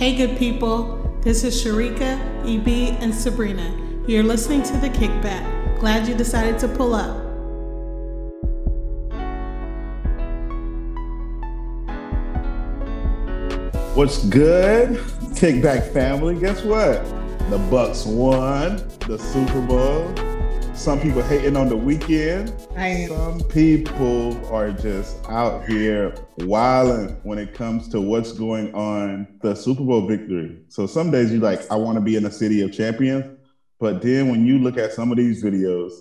Hey, good people. This is Sharika, EB, and Sabrina. You're listening to The Kickback. Glad you decided to pull up. What's good, Kickback family? Guess what? The Bucks won the Super Bowl. Some people hating on the Weeknd. I am. Some people are just out here wilding when it comes to what's going on the Super Bowl victory. So some days you're like, I want to be in a city of champions. But then when you look at some of these videos,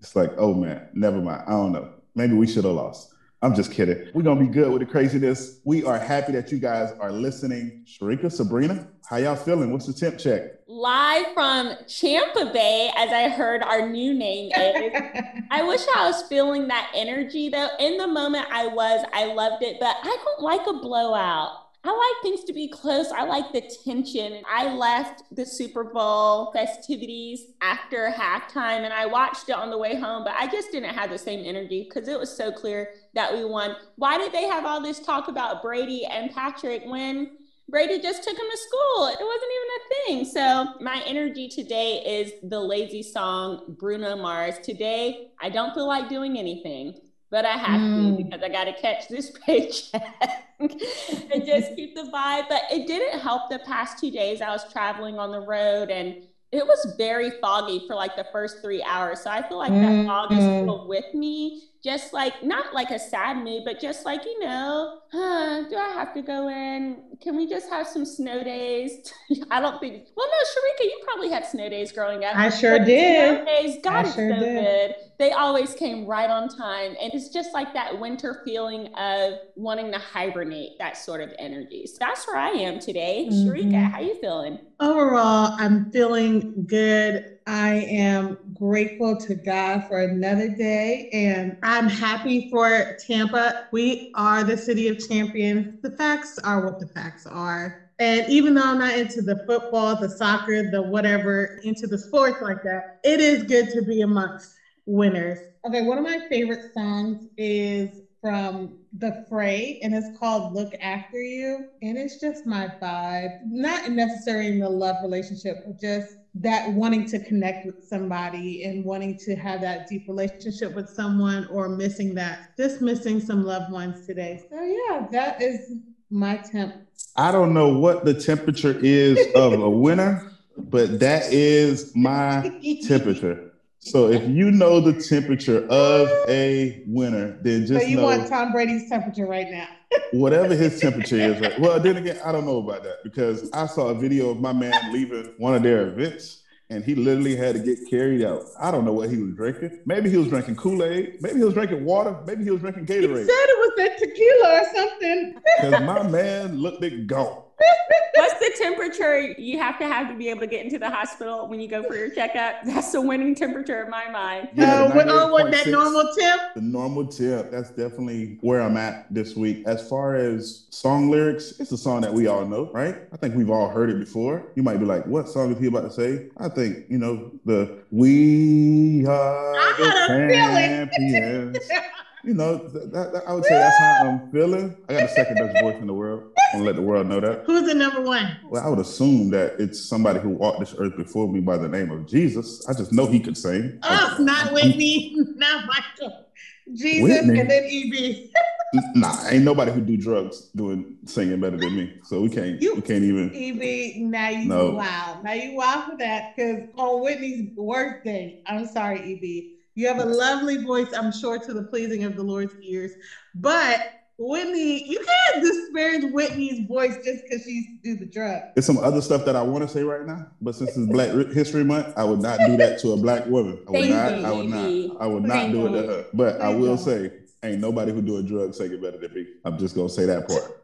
it's like, oh man, never mind. I don't know. Maybe we should have lost. I'm just kidding. We're gonna be good with the craziness. We are happy that you guys are listening. Sharika, Sabrina, how y'all feeling? What's the temp check? live from Champa Bay, as I heard our new name is. I wish I was feeling that energy though. In the moment I was, I loved it, but I don't like a blowout. I like things to be close. I like the tension. I left the Super Bowl festivities after halftime and I watched it on the way home, but I just didn't have the same energy because it was so clear that we won. Why did they have all this talk about Brady and Patrick when Brady just took him to school. It wasn't even a thing. So my energy today is the lazy song Bruno Mars. Today, I don't feel like doing anything, but I have mm. to because I got to catch this paycheck and just keep the vibe. But it didn't help the past two days. I was traveling on the road and it was very foggy for like the first three hours. So I feel like that fog is mm-hmm. still with me just like not like a sad mood, but just like, you know, huh, do I have to go in? Can we just have some snow days? I don't think, well, no, Sharika, you probably had snow days growing up. I sure did. Snow days, God, I it's sure so did. good. They always came right on time. And it's just like that winter feeling of wanting to hibernate, that sort of energy. So that's where I am today. Mm-hmm. Sharika, how you feeling? Overall, I'm feeling good I am grateful to God for another day and I'm happy for Tampa. We are the city of champions. The facts are what the facts are. And even though I'm not into the football, the soccer, the whatever, into the sports like that, it is good to be amongst winners. Okay, one of my favorite songs is from The Fray, and it's called Look After You. And it's just my vibe, not necessarily in the love relationship, but just that wanting to connect with somebody and wanting to have that deep relationship with someone or missing that, just missing some loved ones today. So, yeah, that is my temp. I don't know what the temperature is of a winner, but that is my temperature. So if you know the temperature of a winner, then just so you know want Tom Brady's temperature right now. whatever his temperature is. Right. Well, then again, I don't know about that because I saw a video of my man leaving one of their events and he literally had to get carried out. I don't know what he was drinking. Maybe he was drinking Kool Aid. Maybe he was drinking water. Maybe he was drinking Gatorade. He said it was that tequila or something. Because my man looked it gone. What's the temperature you have to have to be able to get into the hospital when you go for your checkup? That's the winning temperature in my mind. Yeah, uh, oh, what that normal temp? The normal temp. That's definitely where I'm at this week. As far as song lyrics, it's a song that we all know, right? I think we've all heard it before. You might be like, "What song is he about to say?" I think you know the "We Are I the Champions." you know, that, that, I would say that's how I'm feeling. I got the second best voice in the world. I want to let the world know that. Who's the number one? Well, I would assume that it's somebody who walked this earth before me by the name of Jesus. I just know he could sing. Oh, not Whitney, not Michael. Jesus Whitney. and then EB. nah, ain't nobody who do drugs doing singing better than me. So we can't you, we can't even EB, now you no. wild. Now you wild for that because on Whitney's birthday, I'm sorry, EB you have a lovely voice, I'm sure, to the pleasing of the Lord's ears. But Whitney, you can't disparage Whitney's voice just because she's do the drug. There's some other stuff that I want to say right now, but since it's Black History Month, I would not do that to a black woman. I would not. I would not. I would not do it to her. But I will say, ain't nobody who do a drug say it better than me. I'm just gonna say that part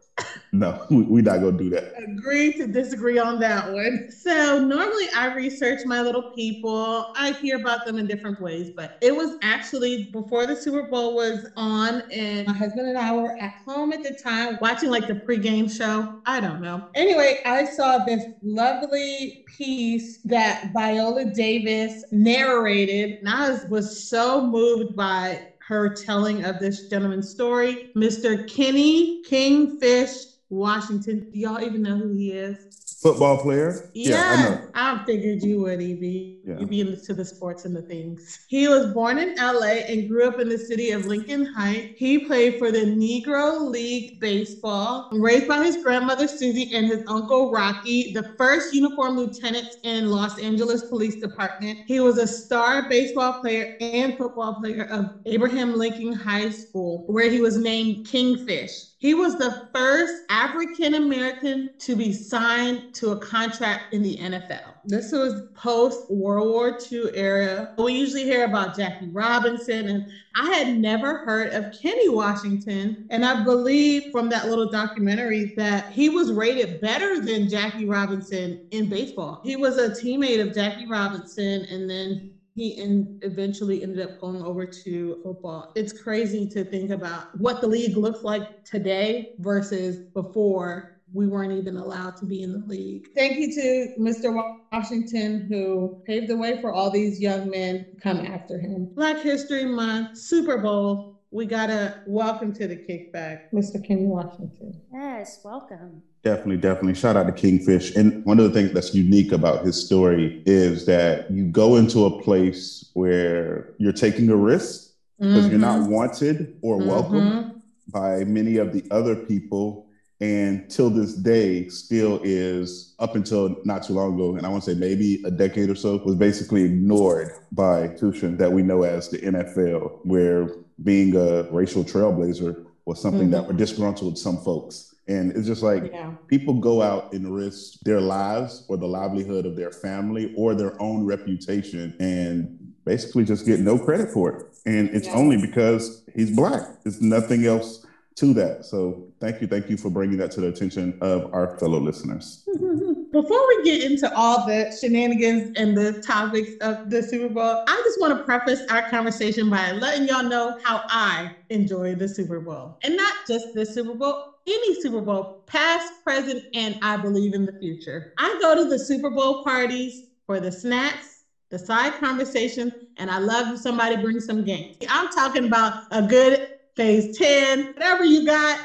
no, we, we not gonna do that. Agree to disagree on that one. So normally I research my little people. I hear about them in different ways, but it was actually before the Super Bowl was on, and my husband and I were at home at the time watching like the pregame show. I don't know. Anyway, I saw this lovely piece that Viola Davis narrated, and I was, was so moved by her telling of this gentleman's story. Mr. Kenny Kingfish Washington. Do y'all even know who he is? Football player? Yeah, I, I, figured you would, EB. Yeah. You'd be into the sports and the things. He was born in LA and grew up in the city of Lincoln Heights. He played for the Negro League Baseball, raised by his grandmother Susie and his uncle Rocky, the first uniform lieutenant in Los Angeles Police Department. He was a star baseball player and football player of Abraham Lincoln High School, where he was named Kingfish. He was the first African American to be signed to a contract in the NFL. This was post World War II era. We usually hear about Jackie Robinson, and I had never heard of Kenny Washington. And I believe from that little documentary that he was rated better than Jackie Robinson in baseball. He was a teammate of Jackie Robinson, and then he in, eventually ended up going over to football. It's crazy to think about what the league looks like today versus before we weren't even allowed to be in the league. Thank you to Mr. Washington who paved the way for all these young men come after him. Black History Month, Super Bowl. We gotta welcome to the kickback, Mr. Kenny Washington. Yes, welcome. Definitely, definitely. Shout out to Kingfish. And one of the things that's unique about his story is that you go into a place where you're taking a risk because mm-hmm. you're not mm-hmm. wanted or mm-hmm. welcome by many of the other people. And till this day, still is up until not too long ago, and I want to say maybe a decade or so, was basically ignored by institution that we know as the NFL, where being a racial trailblazer was something mm-hmm. that were disgruntled some folks. And it's just like yeah. people go out and risk their lives or the livelihood of their family or their own reputation and basically just get no credit for it. And it's yes. only because he's black. There's nothing else to that. So thank you. Thank you for bringing that to the attention of our fellow listeners. Before we get into all the shenanigans and the topics of the Super Bowl, I just want to preface our conversation by letting y'all know how I enjoy the Super Bowl. And not just the Super Bowl, any Super Bowl, past, present, and I believe in the future. I go to the Super Bowl parties for the snacks, the side conversation, and I love somebody brings some games. I'm talking about a good phase 10, whatever you got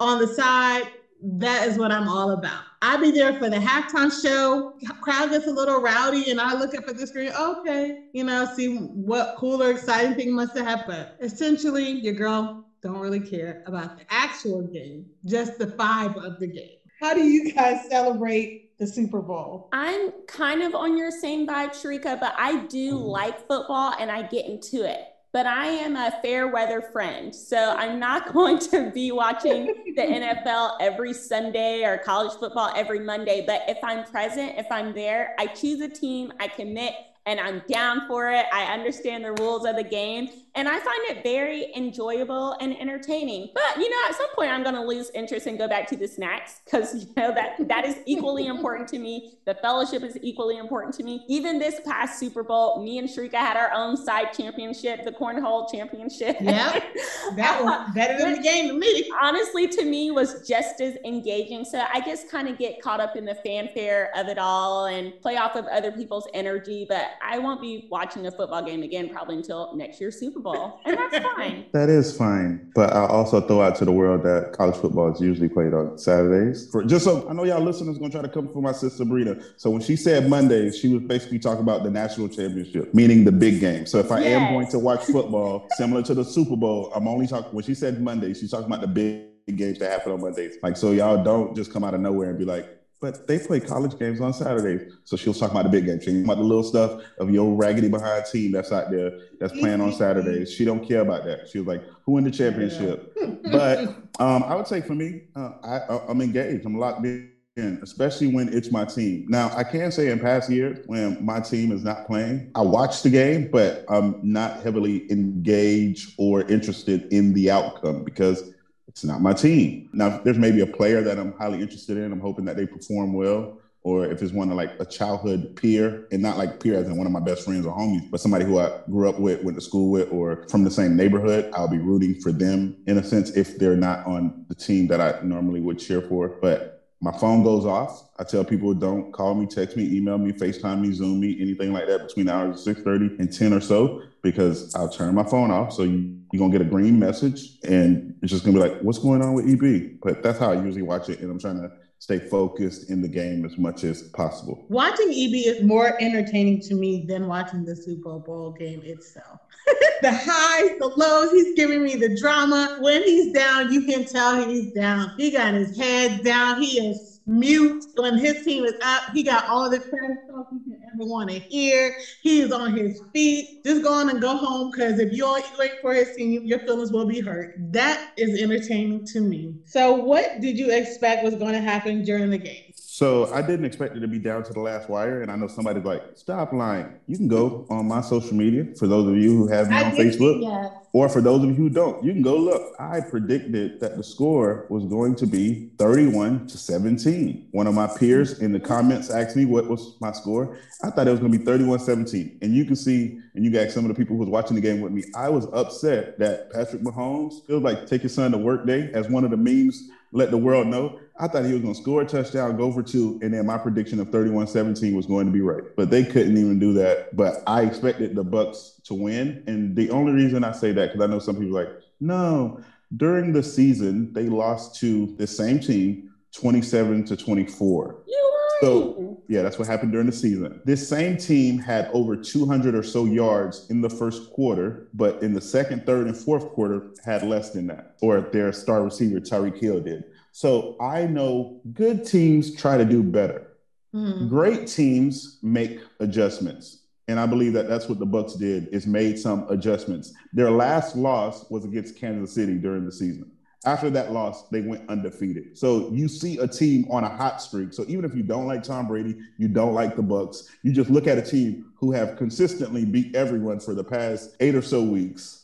on the side, that is what I'm all about. I'll be there for the halftime show. Crowd gets a little rowdy, and I look up at the screen. Okay, you know, see what cool or exciting thing must have happened. Essentially, your girl don't really care about the actual game, just the vibe of the game. How do you guys celebrate the Super Bowl? I'm kind of on your same vibe, Sharika, but I do mm-hmm. like football and I get into it. But I am a fair weather friend. So I'm not going to be watching the NFL every Sunday or college football every Monday. But if I'm present, if I'm there, I choose a team, I commit, and I'm down for it. I understand the rules of the game and I find it very enjoyable and entertaining. But you know, at some point I'm going to lose interest and go back to the snacks because you know that that is equally important to me. The fellowship is equally important to me. Even this past Super Bowl, me and Sharika had our own side championship, the cornhole championship. Yeah, that was better than the game to me. Honestly, to me was just as engaging. So I just kind of get caught up in the fanfare of it all and play off of other people's energy. But I won't be watching a football game again probably until next year's Super Super Bowl, and that's fine. that is fine. But I also throw out to the world that college football is usually played on Saturdays. For, just so I know y'all listeners gonna try to come for my sister Brita. So when she said Mondays, she was basically talking about the national championship, meaning the big game. So if I yes. am going to watch football, similar to the Super Bowl, I'm only talking when she said Monday, she's talking about the big games that happen on Mondays. Like so y'all don't just come out of nowhere and be like, but they play college games on Saturdays. So she was talking about the big games. She talking about the little stuff of your raggedy behind team that's out there that's playing on Saturdays. She don't care about that. She was like, who in the championship? Yeah. but um, I would say for me, uh, I, I'm engaged. I'm locked in. Especially when it's my team. Now, I can say in past years when my team is not playing, I watch the game, but I'm not heavily engaged or interested in the outcome because it's not my team. Now, there's maybe a player that I'm highly interested in. I'm hoping that they perform well. Or if it's one of like a childhood peer, and not like peer as in one of my best friends or homies, but somebody who I grew up with, went to school with, or from the same neighborhood, I'll be rooting for them in a sense if they're not on the team that I normally would cheer for. But my phone goes off. I tell people don't call me, text me, email me, FaceTime me, Zoom me, anything like that between hours of 6:30 and 10 or so, because I'll turn my phone off. So you, you're gonna get a green message and it's just gonna be like, what's going on with EB? But that's how I usually watch it. And I'm trying to stay focused in the game as much as possible. Watching EB is more entertaining to me than watching the Super Bowl game itself. the highs, the lows, he's giving me the drama. When he's down, you can tell he's down. He got his head down. He is mute. When his team is up, he got all the trash talk you want to hear. He is on his feet. Just go on and go home because if you are wait for his team, your feelings will be hurt. That is entertaining to me. So, what did you expect was going to happen during the game? So I didn't expect it to be down to the last wire. And I know somebody's like, stop lying. You can go on my social media for those of you who have me I on Facebook. Yes. Or for those of you who don't, you can go look. I predicted that the score was going to be 31 to 17. One of my peers in the comments asked me what was my score. I thought it was going to be 31 17. And you can see, and you got some of the people who was watching the game with me, I was upset that Patrick Mahomes feels like take your son to work day as one of the memes let the world know. I thought he was going to score a touchdown, go for two, and then my prediction of 31-17 was going to be right. But they couldn't even do that. But I expected the Bucks to win, and the only reason I say that because I know some people like, no, during the season they lost to the same team, 27 to 24. So yeah, that's what happened during the season. This same team had over 200 or so yards in the first quarter, but in the second, third, and fourth quarter had less than that, or their star receiver Tyreek Hill did. So I know good teams try to do better. Mm. Great teams make adjustments. And I believe that that's what the Bucks did is made some adjustments. Their last loss was against Kansas City during the season. After that loss, they went undefeated. So you see a team on a hot streak. So even if you don't like Tom Brady, you don't like the Bucks, you just look at a team who have consistently beat everyone for the past eight or so weeks.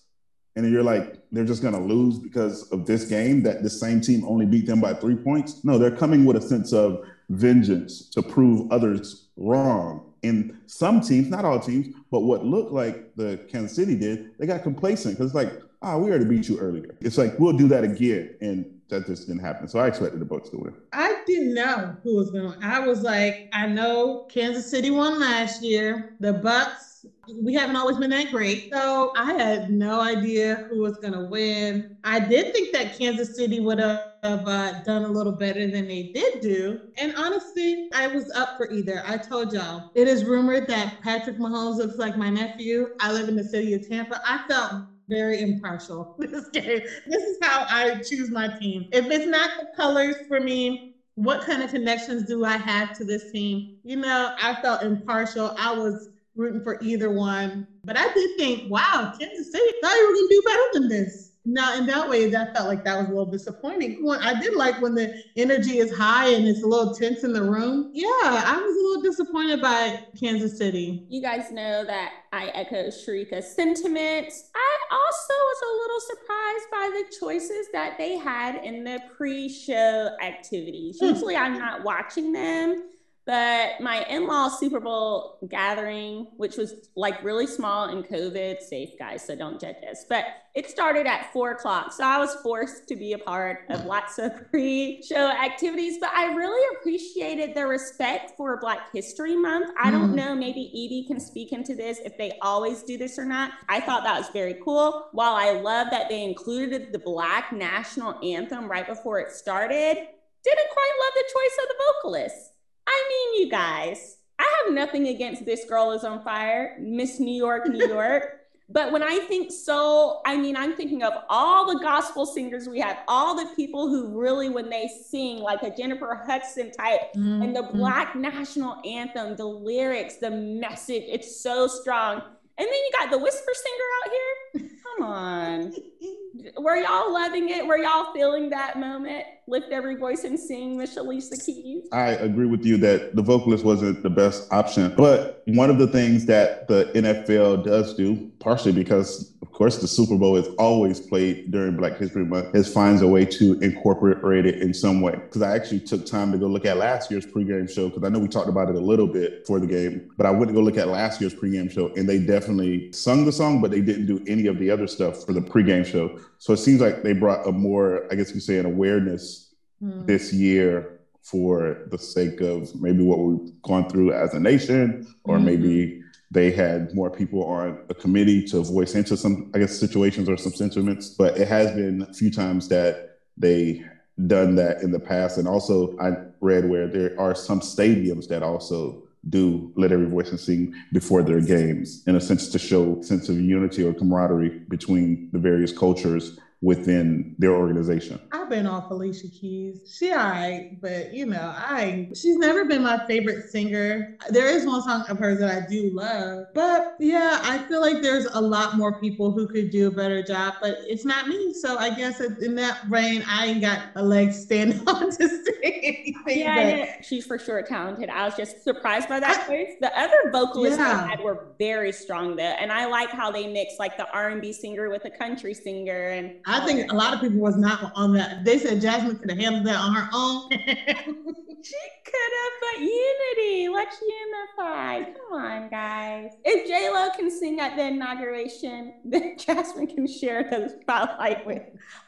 And you're like, they're just going to lose because of this game that the same team only beat them by three points. No, they're coming with a sense of vengeance to prove others wrong. In some teams, not all teams, but what looked like the Kansas City did, they got complacent because it's like, ah, oh, we already beat you earlier. It's like, we'll do that again. And that just didn't happen. So I expected the Bucks to win. I didn't know who was going to I was like, I know Kansas City won last year. The Bucks, we haven't always been that great. So I had no idea who was going to win. I did think that Kansas City would have uh, done a little better than they did do. And honestly, I was up for either. I told y'all, it is rumored that Patrick Mahomes looks like my nephew. I live in the city of Tampa. I felt very impartial this game. This is how I choose my team. If it's not the colors for me, what kind of connections do I have to this team? You know, I felt impartial. I was rooting for either one. But I did think, wow, Kansas City thought you were going to do better than this. Now, in that way, that felt like that was a little disappointing. I did like when the energy is high and it's a little tense in the room. Yeah, I was a little disappointed by Kansas City. You guys know that I echo Sharika's sentiments. I also was a little surprised by the choices that they had in the pre show activities. Hmm. Usually, I'm not watching them but my in-law Super Bowl gathering, which was like really small and COVID safe, guys, so don't judge us. But it started at four o'clock. So I was forced to be a part of lots of pre-show activities. But I really appreciated the respect for Black History Month. I don't mm. know, maybe EB can speak into this if they always do this or not. I thought that was very cool. While I love that they included the Black national anthem right before it started, didn't quite love the choice of the vocalist. I mean, you guys, I have nothing against This Girl is on Fire, Miss New York, New York. but when I think so, I mean, I'm thinking of all the gospel singers we have, all the people who really, when they sing, like a Jennifer Hudson type, mm-hmm. and the Black national anthem, the lyrics, the message, it's so strong. And then you got the whisper singer out here. Come on. Were y'all loving it? Were y'all feeling that moment? Lift every voice and sing Miss Alicia Keys. I agree with you that the vocalist wasn't the best option. But one of the things that the NFL does do, partially because of course, the Super Bowl is always played during Black History Month. It finds a way to incorporate it in some way. Because I actually took time to go look at last year's pregame show because I know we talked about it a little bit for the game, but I went to go look at last year's pregame show and they definitely sung the song, but they didn't do any of the other stuff for the pregame show. So it seems like they brought a more, I guess you say, an awareness mm. this year for the sake of maybe what we've gone through as a nation, or mm-hmm. maybe they had more people on a committee to voice into some, I guess, situations or some sentiments. But it has been a few times that they done that in the past. And also, I read where there are some stadiums that also do let every voice and sing before their games? In a sense to show sense of unity or camaraderie between the various cultures within their organization. I've been off Alicia Keys. She all right, but you know, I she's never been my favorite singer. There is one song of hers that I do love, but yeah, I feel like there's a lot more people who could do a better job, but it's not me. So I guess in that vein, I ain't got a leg to stand on to say anything. Yeah, but... she's for sure talented. I was just surprised by that choice. The other vocalists yeah. I had were very strong though, and I like how they mix like the R and B singer with a country singer and I think a lot of people was not on that. They said Jasmine could have handled that on her own. she could have, but unity. Let's unify. Come on, guys. If J Lo can sing at the inauguration, then Jasmine can share the spotlight with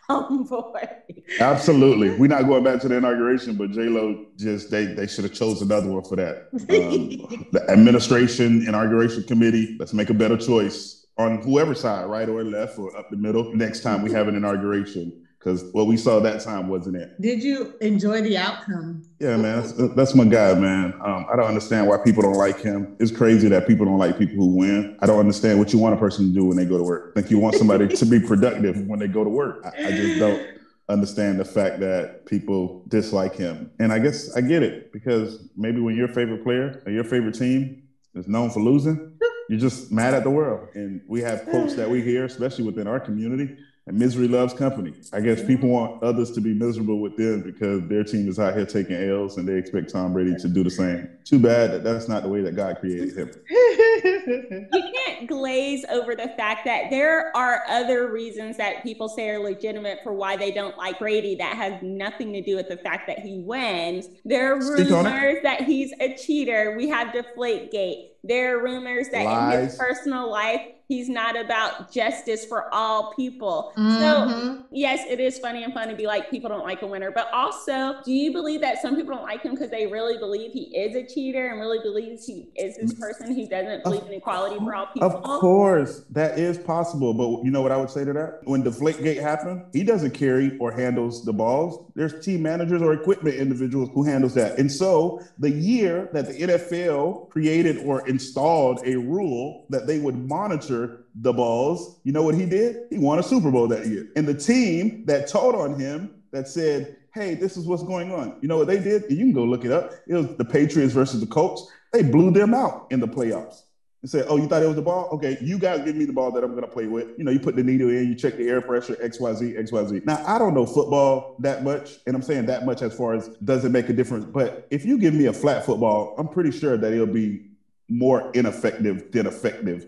Homeboy. Absolutely. We're not going back to the inauguration, but J Lo just they they should have chose another one for that. Um, the administration inauguration committee. Let's make a better choice on whoever side, right or left or up the middle, next time we have an inauguration. Because what we saw that time wasn't it. Did you enjoy the outcome? Yeah, man, that's, that's my guy, man. Um, I don't understand why people don't like him. It's crazy that people don't like people who win. I don't understand what you want a person to do when they go to work. I think you want somebody to be productive when they go to work. I, I just don't understand the fact that people dislike him. And I guess I get it because maybe when your favorite player or your favorite team is known for losing, you're just mad at the world. And we have quotes that we hear, especially within our community, and misery loves company. I guess people want others to be miserable with them because their team is out here taking L's and they expect Tom Brady to do the same. Too bad that that's not the way that God created him. you can't glaze over the fact that there are other reasons that people say are legitimate for why they don't like Brady that has nothing to do with the fact that he wins. There are rumors that he's a cheater. We have Deflate Gate. There are rumors that Lies. in his personal life, he's not about justice for all people. Mm-hmm. So, yes, it is funny and fun to be like, people don't like a winner. But also, do you believe that some people don't like him because they really believe he is a cheater and really believes he is this person who doesn't believe of, in equality for all people? Of course, that is possible. But you know what I would say to that? When Deflategate happened, he doesn't carry or handles the balls. There's team managers or equipment individuals who handles that. And so the year that the NFL created or installed a rule that they would monitor the balls, you know what he did? He won a Super Bowl that year. And the team that told on him that said, hey, this is what's going on. You know what they did? You can go look it up. It was the Patriots versus the Colts. They blew them out in the playoffs and said, "Oh, you thought it was the ball? Okay, you guys give me the ball that I'm going to play with. You know, you put the needle in, you check the air pressure, X, Y, Z, X, Y, Z. Now, I don't know football that much, and I'm saying that much as far as does it make a difference. But if you give me a flat football, I'm pretty sure that it'll be more ineffective than effective.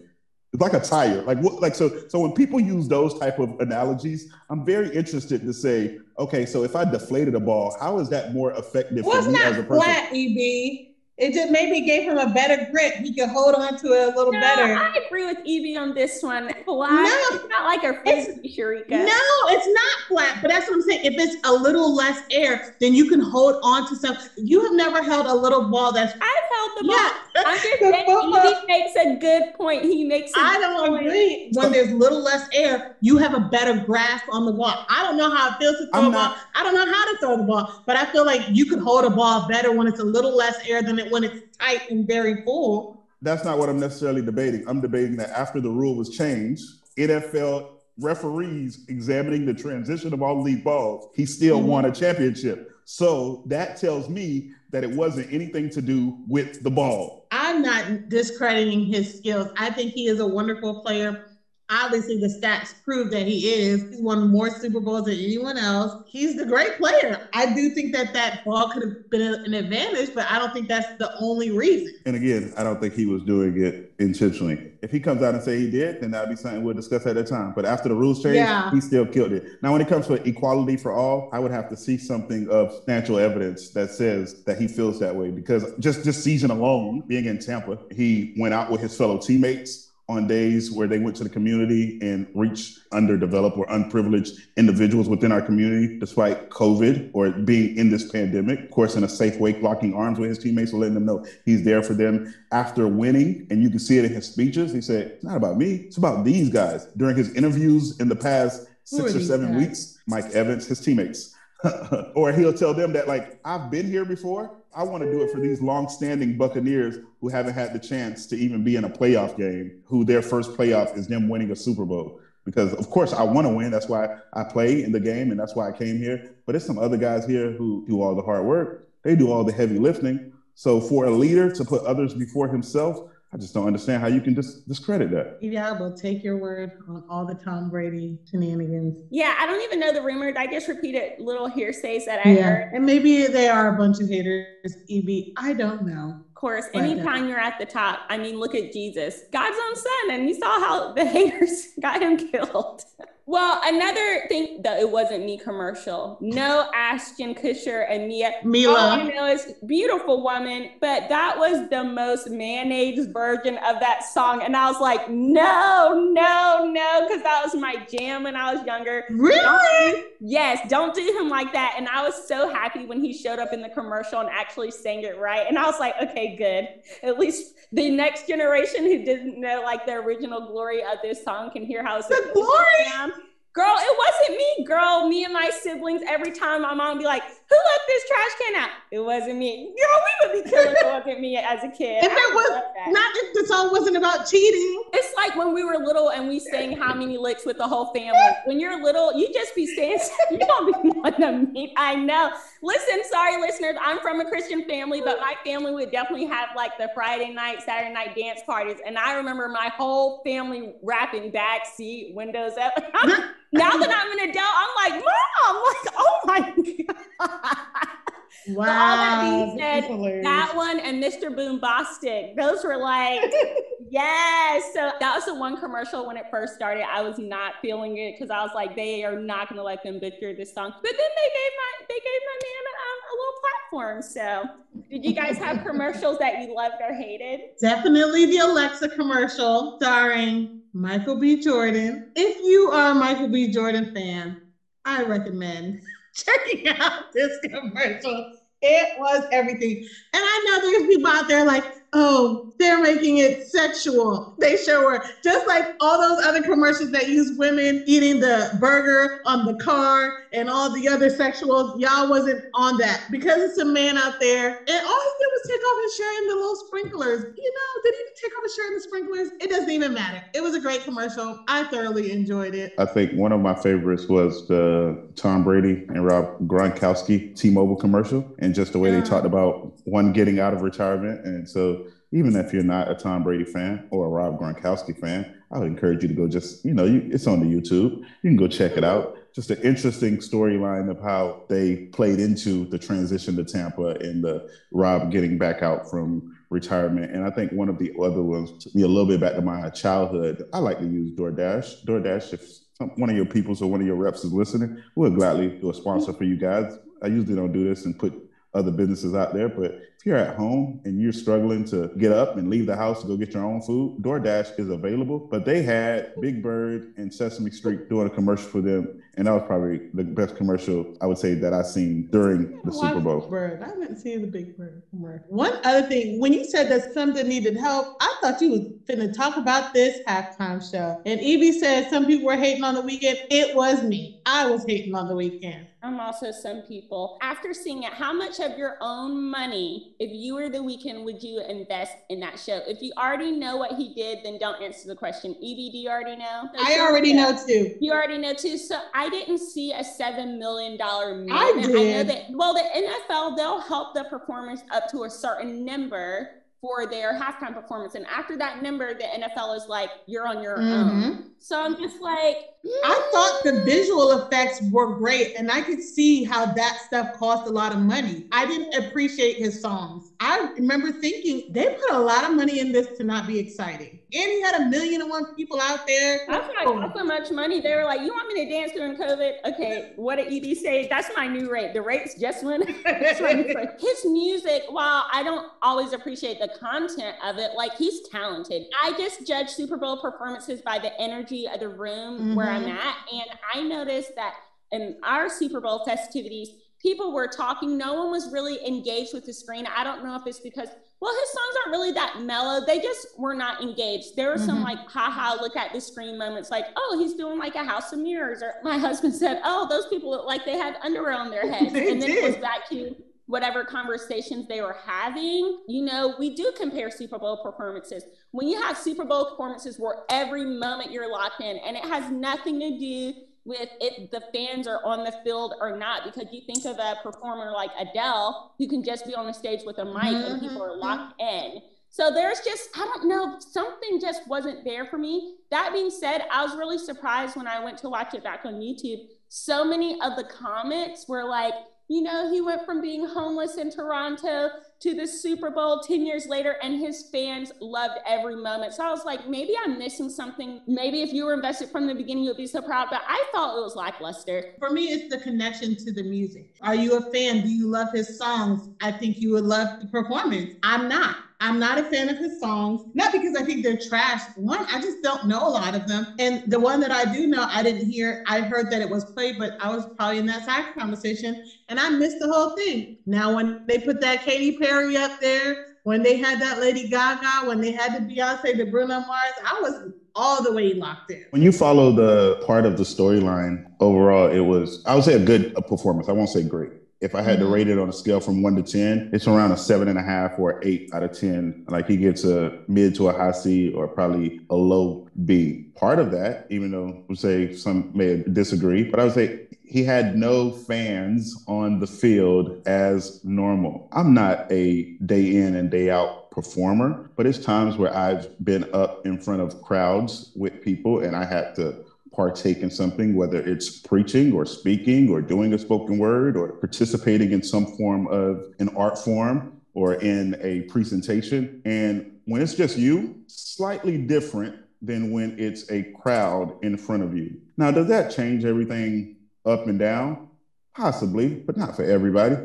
It's like a tire. Like what? Like so. So when people use those type of analogies, I'm very interested to say, okay, so if I deflated a ball, how is that more effective well, for me as a person? Flat, EB. It just maybe gave him a better grip. He could hold on to it a little no, better. I agree with EB on this one. Flat. No, it's not like a frisbee, Sharika. No, it's not flat. But that's what I'm saying. If it's a little less air, then you can hold on to something. You have never held a little ball that's. I've held the ball. Yeah. I'm just saying EB makes a good point. He makes. I don't point. agree. When there's little less air, you have a better grasp on the ball. I don't know how it feels to throw I'm a not, ball. I don't know how to throw the ball, but I feel like you could hold a ball better when it's a little less air than it when it's tight and very full. That's not what I'm necessarily debating. I'm debating that after the rule was changed, NFL referees examining the transition of all league balls, he still mm-hmm. won a championship. So that tells me that it wasn't anything to do with the ball. I'm not discrediting his skills. I think he is a wonderful player obviously the stats prove that he is. He's won more Super Bowls than anyone else. He's the great player. I do think that that ball could have been an advantage, but I don't think that's the only reason. And again, I don't think he was doing it intentionally. If he comes out and say he did, then that'd be something we'll discuss at that time. But after the rules change, yeah. he still killed it. Now, when it comes to equality for all, I would have to see something of substantial evidence that says that he feels that way because just this season alone, being in Tampa, he went out with his fellow teammates on days where they went to the community and reached underdeveloped or unprivileged individuals within our community, despite COVID or being in this pandemic. Of course, in a safe way, locking arms with his teammates and letting them know he's there for them after winning. And you can see it in his speeches. He said, It's not about me, it's about these guys. During his interviews in the past six or seven guys? weeks, Mike Evans, his teammates, or he'll tell them that, like, I've been here before. I want to do it for these long-standing Buccaneers who haven't had the chance to even be in a playoff game, who their first playoff is them winning a Super Bowl. Because of course I want to win. That's why I play in the game and that's why I came here. But there's some other guys here who do all the hard work. They do all the heavy lifting. So for a leader to put others before himself, I just don't understand how you can just discredit that. Yeah, will take your word on all the Tom Brady shenanigans. Yeah, I don't even know the rumors. I just repeated little hearsays that I yeah. heard. And maybe they are a bunch of haters, EB. I don't know. Of course, anytime uh, you're at the top, I mean, look at Jesus, God's own son, and you saw how the haters got him killed. Well, another thing that it wasn't me commercial. No Ashton Kutcher and Mia. Mila. All I know is beautiful woman, but that was the most mayonnaise version of that song. And I was like, no, no, no, because that was my jam when I was younger. Really? Don't, yes, don't do him like that. And I was so happy when he showed up in the commercial and actually sang it right. And I was like, okay, good. At least the next generation who didn't know like the original glory of this song can hear how it's the glory. Girl, it wasn't me, girl. Me and my siblings, every time my mom would be like, who left this trash can out? It wasn't me. Girl, we would be killing it wasn't me as a kid. If it was not if the song wasn't about cheating. It's like when we were little and we sang how many licks with the whole family. When you're little, you just be saying you don't be wanting me. I know. Listen, sorry, listeners. I'm from a Christian family, but my family would definitely have like the Friday night, Saturday night dance parties. And I remember my whole family rapping back seat, windows up. now that I'm an adult, I'm like, Mom, like, oh my God. Wow. So all that being said, that one and Mr. Boom Boombastic, those were like, yes. So that was the one commercial when it first started. I was not feeling it because I was like, they are not going to let them butcher this song. But then they gave my they gave my man um, a little platform. So did you guys have commercials that you loved or hated? Definitely the Alexa commercial starring Michael B. Jordan. If you are a Michael B. Jordan fan, I recommend checking out this commercial. It was everything. And I know there's people out there like, oh, they're making it sexual. They show her just like all those other commercials that use women eating the burger on the car and all the other sexuals. Y'all wasn't on that because it's a man out there and all he did was take off his shirt and the little sprinklers. You know, did he take off his shirt and the sprinklers? It doesn't even matter. It was a great commercial. I thoroughly enjoyed it. I think one of my favorites was the Tom Brady and Rob Gronkowski T-Mobile commercial and just the way yeah. they talked about one getting out of retirement. And so even if you're not a Tom Brady fan or a Rob Gronkowski fan, I would encourage you to go just, you know, you, it's on the YouTube. You can go check it out. Just an interesting storyline of how they played into the transition to Tampa and the Rob getting back out from retirement. And I think one of the other ones a little bit back to my childhood. I like to use DoorDash. DoorDash, if some, one of your people or one of your reps is listening, we'll gladly do a sponsor for you guys. I usually don't do this and put other businesses out there. But if you're at home and you're struggling to get up and leave the house to go get your own food, DoorDash is available. But they had Big Bird and Sesame Street doing a commercial for them. And that was probably the best commercial I would say that I've seen during the Super Bowl. Bird. I haven't seen the Big Bird commercial. One other thing, when you said that something needed help, I thought you was finna talk about this halftime show. And EB said some people were hating on the Weeknd. It was me. I was hating on the Weeknd. I'm also some people. After seeing it, how much of your own money, if you were the Weeknd, would you invest in that show? If you already know what he did, then don't answer the question. EB, do you already know? I already know too. You already know too. So I didn't see a seven million dollar. I did. I know that. Well, the NFL they'll help the performers up to a certain number for their halftime performance. And after that number, the NFL is like, you're on your mm-hmm. own. So I'm just like, I thought the visual effects were great, and I could see how that stuff cost a lot of money. I didn't appreciate his songs. I remember thinking they put a lot of money in this to not be exciting. And he had a million and one people out there. That's like oh. so much money. They were like, "You want me to dance during COVID?" Okay, what did EB say? That's my new rate. The rates just went. his music, while I don't always appreciate the content of it, like he's talented. I just judge Super Bowl performances by the energy of the room mm-hmm. where I'm mm-hmm. at. And I noticed that in our Super Bowl festivities, people were talking. No one was really engaged with the screen. I don't know if it's because, well, his songs aren't really that mellow. They just were not engaged. There were mm-hmm. some like, haha, look at the screen moments, like, oh, he's doing like a house of mirrors. Or my husband said, oh, those people look like they had underwear on their heads. and then did. it was back to whatever conversations they were having. You know, we do compare Super Bowl performances. When you have Super Bowl performances where every moment you're locked in, and it has nothing to do with if the fans are on the field or not, because you think of a performer like Adele, who can just be on the stage with a mic mm-hmm. and people are locked in. So there's just, I don't know, something just wasn't there for me. That being said, I was really surprised when I went to watch it back on YouTube. So many of the comments were like, you know, he went from being homeless in Toronto to the Super Bowl 10 years later, and his fans loved every moment. So I was like, maybe I'm missing something. Maybe if you were invested from the beginning, you'd be so proud. But I thought it was lackluster. For me, it's the connection to the music. Are you a fan? Do you love his songs? I think you would love the performance. I'm not. I'm not a fan of his songs, not because I think they're trash. One, I just don't know a lot of them. And the one that I do know, I didn't hear, I heard that it was played, but I was probably in that side conversation and I missed the whole thing. Now, when they put that Katy Perry up there, when they had that Lady Gaga, when they had the Beyonce, the Bruno Mars, I was all the way locked in. When you follow the part of the storyline overall, it was, I would say a good performance. I won't say great if I had to rate mm. it on a scale from one to 10, it's around a seven and a half or eight out of 10. Like he gets a mid to a high C or probably a low B. Part of that, even though we say some may disagree, but I would say he had no fans on the field as normal. I'm not a day in and day out performer, but it's times where I've been up in front of crowds with people and I had to partake in something, whether it's preaching or speaking or doing a spoken word or participating in some form of an art form or in a presentation. And when it's just you, slightly different than when it's a crowd in front of you. Now, does that change everything up and down? Possibly, but not for everybody.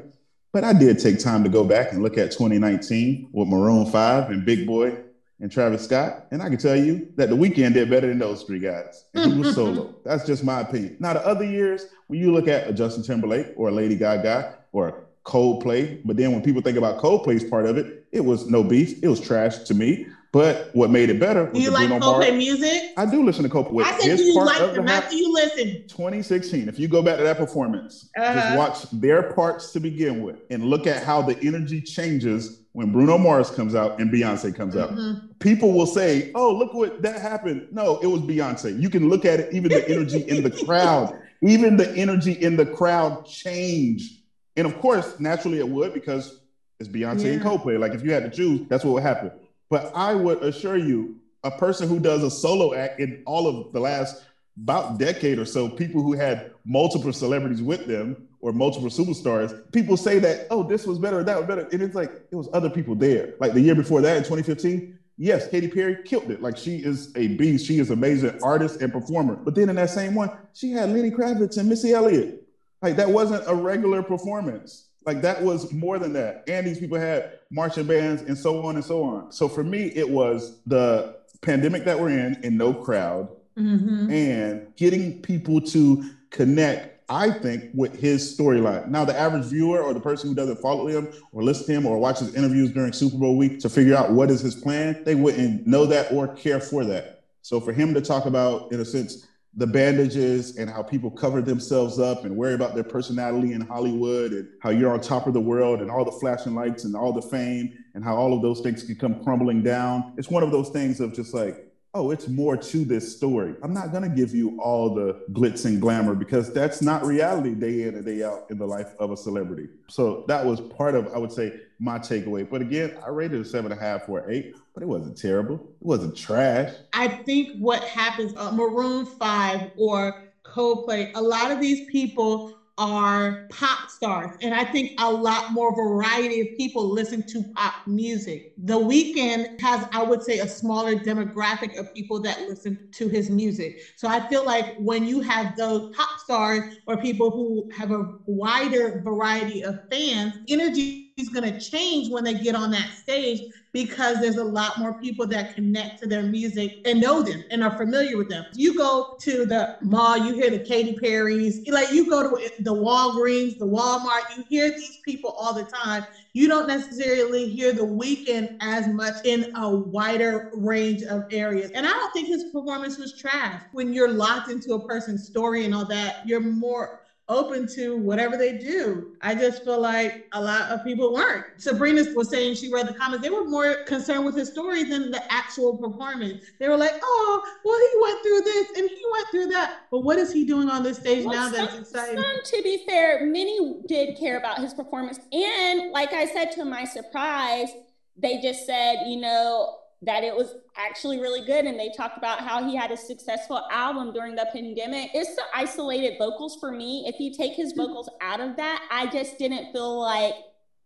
But I did take time to go back and look at 2019 with Maroon 5 and Big Boi and Travis Scott. And I can tell you that the Weeknd did better than those three guys. And he was solo. That's just my opinion. Now, the other years, when you look at a Justin Timberlake or a Lady Gaga or a Coldplay, but then when people think about Coldplay's part of it, it was no beef. It was trash to me. But what made it better? Do you like Bruno Coldplay Mars. music? I do listen to Coldplay. I said you like them after you listen. 2016. If you go back to that performance, uh-huh. just watch their parts to begin with, and look at how the energy changes when Bruno Mars comes out and Beyonce comes out. Mm-hmm. People will say, "Oh, look what that happened." No, it was Beyonce. You can look at it. Even the energy in the crowd, even the energy in the crowd changed. And of course, naturally, it would because it's Beyonce yeah. and Coldplay. Like if you had to choose, that's what would happen. But I would assure you, a person who does a solo act in all of the last about decade or so, people who had multiple celebrities with them or multiple superstars, people say that, oh, this was better, that was better. And it's like, it was other people there. Like the year before that in 2015, yes, Katy Perry killed it. Like she is a beast. She is an amazing artist and performer. But then in that same one, she had Lenny Kravitz and Missy Elliott. Like that wasn't a regular performance. Like that was more than that. And these people had marching bands and so on and so on. So for me, it was the pandemic that we're in and no crowd mm-hmm. and getting people to connect I think, with his storyline. Now, the average viewer or the person who doesn't follow him or listen to him or watches interviews during Super Bowl week to figure out what is his plan, they wouldn't know that or care for that. So for him to talk about, in a sense, the bandages and how people cover themselves up and worry about their personality in Hollywood and how you're on top of the world and all the flashing lights and all the fame and how all of those things can come crumbling down. It's one of those things of just like, oh, it's more to this story. I'm not going to give you all the glitz and glamour because that's not reality day in and day out in the life of a celebrity. So that was part of, I would say, my takeaway. But again, I rated a seven and a half or eight, but it wasn't terrible. It wasn't trash. I think what happens, uh, Maroon 5 or Coldplay, a lot of these people are pop stars. And I think a lot more variety of people listen to pop music. The Weeknd has, I would say, a smaller demographic of people that listen to his music. So I feel like when you have those pop stars or people who have a wider variety of fans, energy is going to change when they get on that stage because there's a lot more people that connect to their music and know them and are familiar with them. You go to the mall, you hear the Katy Perry's, like you go to the Walgreens, the Walmart, you hear these people all the time. You don't necessarily hear the Weeknd as much in a wider range of areas. And I don't think his performance was trash. When you're locked into a person's story and all that, you're more open to whatever they do. I just feel like a lot of people weren't. Sabrina was saying she read the comments. They were more concerned with his story than the actual performance. They were like, oh, well, he went through this and he went through that. But what is he doing on this stage well, now some, that's exciting? Some, to be fair, many did care about his performance. And like I said, to my surprise, they just said, you know, that it was actually really good. And they talked about how he had a successful album during the pandemic. It's the isolated vocals for me. If you take his mm-hmm. vocals out of that, I just didn't feel like,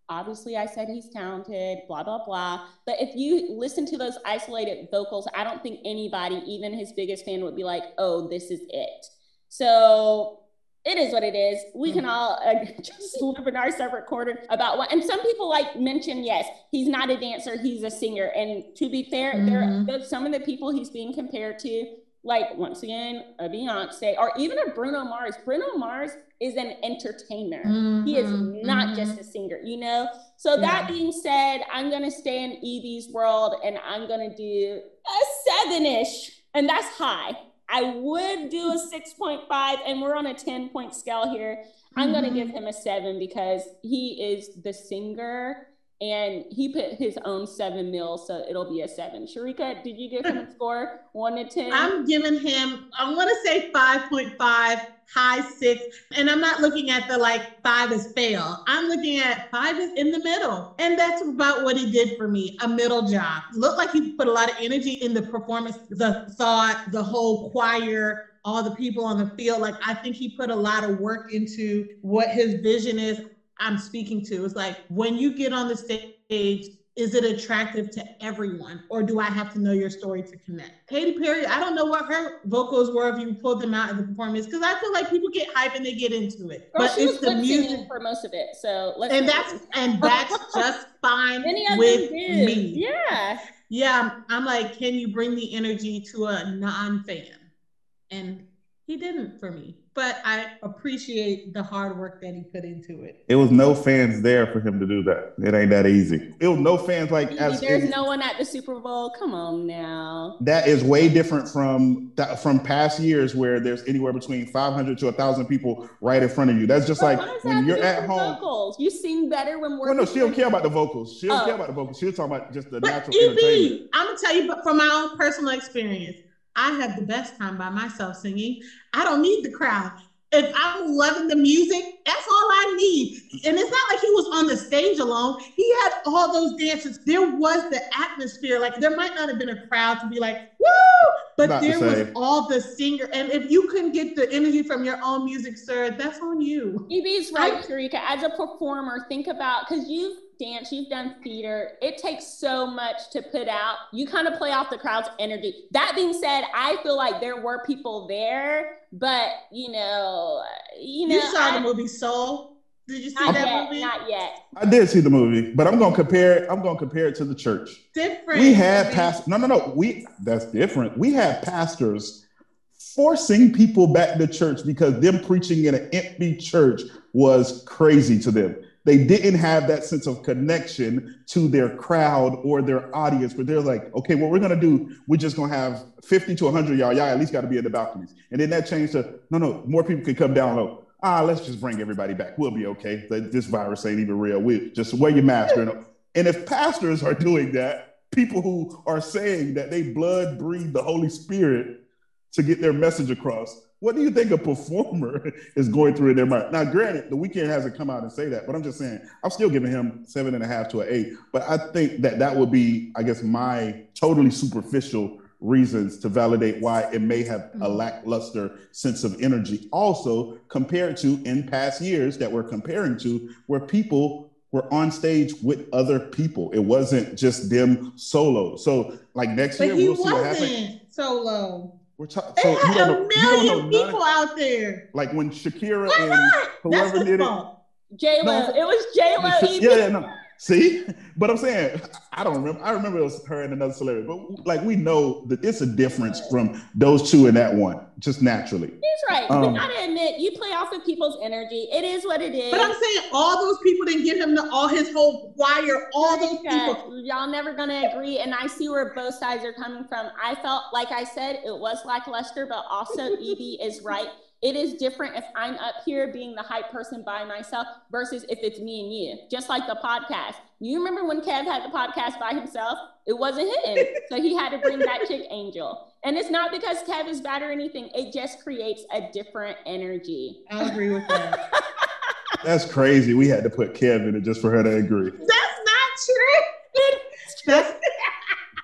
obviously, I said he's talented, blah, blah, blah. But if you listen to those isolated vocals, I don't think anybody, even his biggest fan, would be like, oh, this is it. So it is what it is. We can mm-hmm. all uh, just live in our separate quarter about what. And some people like mention, yes, he's not a dancer, he's a singer. And to be fair, mm-hmm. there are some of the people he's being compared to, like once again, a Beyonce or even a Bruno Mars. Bruno Mars is an entertainer. Mm-hmm. He is mm-hmm. not just mm-hmm. a singer, you know. So yeah. that being said, I'm gonna stay in EB's world and I'm gonna do a seven ish, and that's high. I would do a 6.5, and we're on a 10 point scale here. I'm mm-hmm. going to give him a seven because he is the singer and he put his own seven mil, so it'll be a seven. Sharika, did you give him a score one to 10? I'm giving him, I want to say 5.5 high six. And I'm not looking at the like five is fail. I'm looking at five is in the middle. And that's about what he did for me a middle job. Looked like he put a lot of energy in the performance, the thought, the whole choir. All the people on the field, like I think he put a lot of work into what his vision is. I'm speaking to. It's like when you get on the stage, is it attractive to everyone or do I have to know your story to connect? Katy Perry, I don't know what her vocals were if you pulled them out of the performance because I feel like people get hype and they get into it. Girl, but it's the music for most of it. So let's and that's and that's just fine with me. Yeah. Yeah. I'm like, can you bring the energy to a non-fan? And he didn't for me but I appreciate the hard work that he put into it. It was no fans there for him to do that. It ain't that easy. It was no fans like as there's no one at the Super Bowl. Come on now. That is way different from from past years where there's anywhere between 500 to 1,000 people right in front of you. That's just like when you're at home. Vocals? You sing better when we're. Well, no, she don't care about the vocals. She don't oh. care about the vocals. She was talking about just the but natural entertainment. I'm gonna tell you, but from my own personal experience, I had the best time by myself singing. I don't need the crowd. If I'm loving the music, that's all I need. And it's not like he was on the stage alone. He had all those dancers. There was the atmosphere. Like there might not have been a crowd to be like, woo, but not there was all the singer. And if you couldn't get the energy from your own music, sir, that's on you. EB's right, Sharika. As a performer, think about because you've dance, you've done theater. It takes so much to put out. You kind of play off the crowd's energy. That being said, I feel like there were people there, but you know, you know, you saw I, the movie Soul. Did you see that yet, movie? Not yet. I did see the movie, but I'm gonna compare it. I'm gonna compare it to the church. Different. We had past. No, no, no. We that's different. We had pastors forcing people back to church because them preaching in an empty church was crazy to them they didn't have that sense of connection to their crowd or their audience, but they're like, okay, what we're gonna do, we're just gonna have 50 to 100 y'all. Y'all at least got to be in the balconies. And then that changed to no, no, more people can come down low. Ah, let's just bring everybody back. We'll be okay. This virus ain't even real. We just wear your mask. And if pastors are doing that, people who are saying that they blood breathe the Holy Spirit to get their message across, what do you think a performer is going through in their mind? Now, granted, the Weeknd hasn't come out and say that, but I'm just saying I'm still giving him seven and a half to an eight. But I think that that would be, I guess, my totally superficial reasons to validate why it may have a mm-hmm. lackluster sense of energy. Also, compared to in past years that we're comparing to, where people were on stage with other people. It wasn't just them solo. So, like next but year, we'll see what happens. Solo. We're talking. So had a million people out there. Like when Shakira and whoever did it. J Lo. No, it was J Lo. Yeah, yeah, no. See, but I'm saying I don't remember. I remember it was her and another celebrity, but like we know that it's a difference from those two and that one, just naturally. He's right. Um, we gotta admit, you play off of people's energy. It is what it is. But I'm saying all those people didn't give him the, all his whole choir. All those people. Y'all never gonna agree, and I see where both sides are coming from. I felt like I said it was lackluster, but also EB is right it is different if I'm up here being the hype person by myself versus if it's me and you. Just like the podcast. You remember when Kev had the podcast by himself? It wasn't hitting. so he had to bring that chick Angel. And it's not because Kev is bad or anything. It just creates a different energy. I agree with that. That's crazy. We had to put Kev in it just for her to agree. That's not true. That's